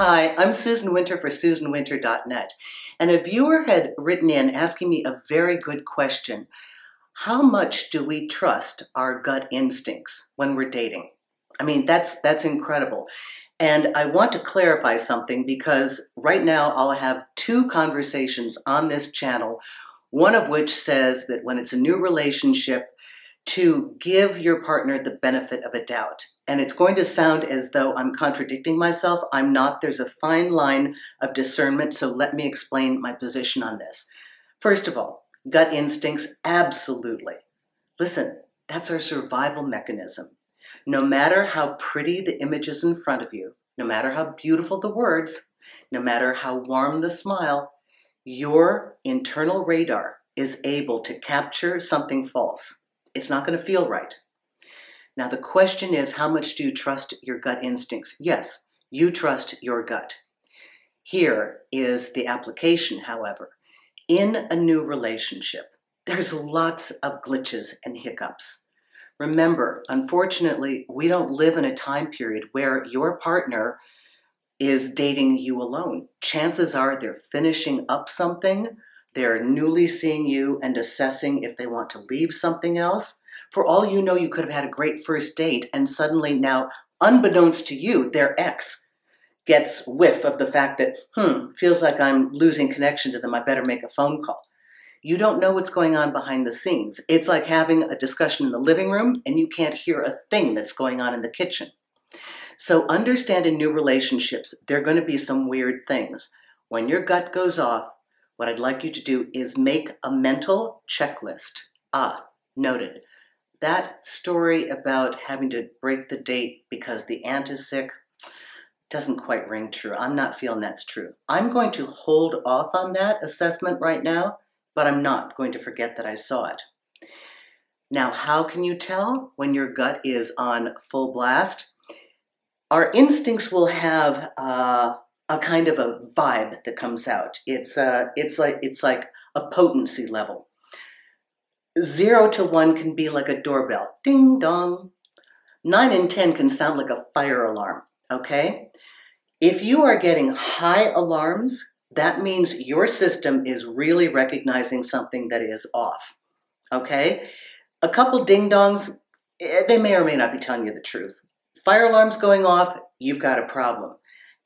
Hi, I'm Susan Winter for SusanWinter.net. And a viewer had written in asking me a very good question. How much do we trust our gut instincts when we're dating? I mean, that's that's incredible. And I want to clarify something because right now I'll have two conversations on this channel, one of which says that when it's a new relationship, to give your partner the benefit of a doubt. And it's going to sound as though I'm contradicting myself. I'm not. There's a fine line of discernment, so let me explain my position on this. First of all, gut instincts, absolutely. Listen, that's our survival mechanism. No matter how pretty the image is in front of you, no matter how beautiful the words, no matter how warm the smile, your internal radar is able to capture something false it's not going to feel right. Now, the question is how much do you trust your gut instincts? Yes, you trust your gut. Here is the application, however. In a new relationship, there's lots of glitches and hiccups. Remember, unfortunately, we don't live in a time period where your partner is dating you alone. Chances are they're finishing up something they're newly seeing you and assessing if they want to leave something else. For all you know, you could have had a great first date, and suddenly now, unbeknownst to you, their ex gets whiff of the fact that, hmm, feels like I'm losing connection to them. I better make a phone call. You don't know what's going on behind the scenes. It's like having a discussion in the living room and you can't hear a thing that's going on in the kitchen. So, understand in new relationships, there are going to be some weird things. When your gut goes off, what I'd like you to do is make a mental checklist. Ah, noted. That story about having to break the date because the aunt is sick doesn't quite ring true. I'm not feeling that's true. I'm going to hold off on that assessment right now, but I'm not going to forget that I saw it. Now, how can you tell when your gut is on full blast? Our instincts will have uh, a kind of a vibe that comes out. It's uh, it's like it's like a potency level. Zero to one can be like a doorbell, ding dong. Nine and ten can sound like a fire alarm. Okay, if you are getting high alarms, that means your system is really recognizing something that is off. Okay, a couple ding dongs, eh, they may or may not be telling you the truth. Fire alarms going off, you've got a problem.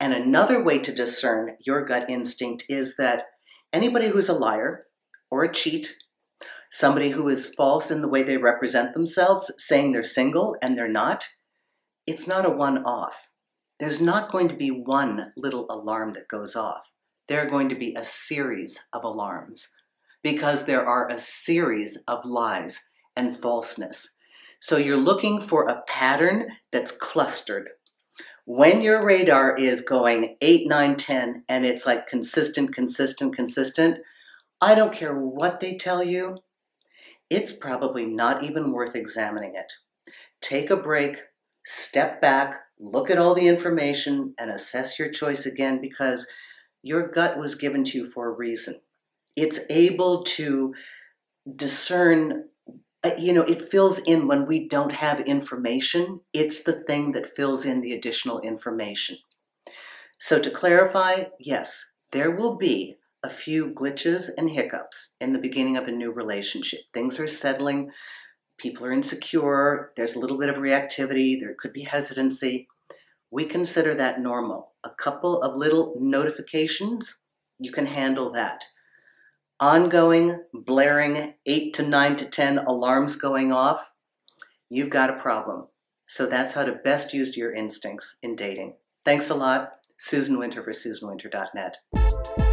And another way to discern your gut instinct is that anybody who's a liar or a cheat, somebody who is false in the way they represent themselves, saying they're single and they're not, it's not a one off. There's not going to be one little alarm that goes off. There are going to be a series of alarms because there are a series of lies and falseness. So you're looking for a pattern that's clustered when your radar is going 8, 9, 10, and it's like consistent, consistent, consistent, I don't care what they tell you, it's probably not even worth examining it. Take a break, step back, look at all the information, and assess your choice again because your gut was given to you for a reason. It's able to discern Uh, you know, it fills in when we don't have information. It's the thing that fills in the additional information. So to clarify, yes, there will be a few glitches and hiccups in the beginning of a new relationship. Things are settling, people are insecure, there's a little bit of reactivity, there could be hesitancy. We consider that normal. A couple of little notifications, you can handle that ongoing, blaring 8 to 9 to 10 alarms going off, you've got a problem. So that's how to best use your instincts in dating. Thanks a lot. Susan Winter for SusanWinter.net.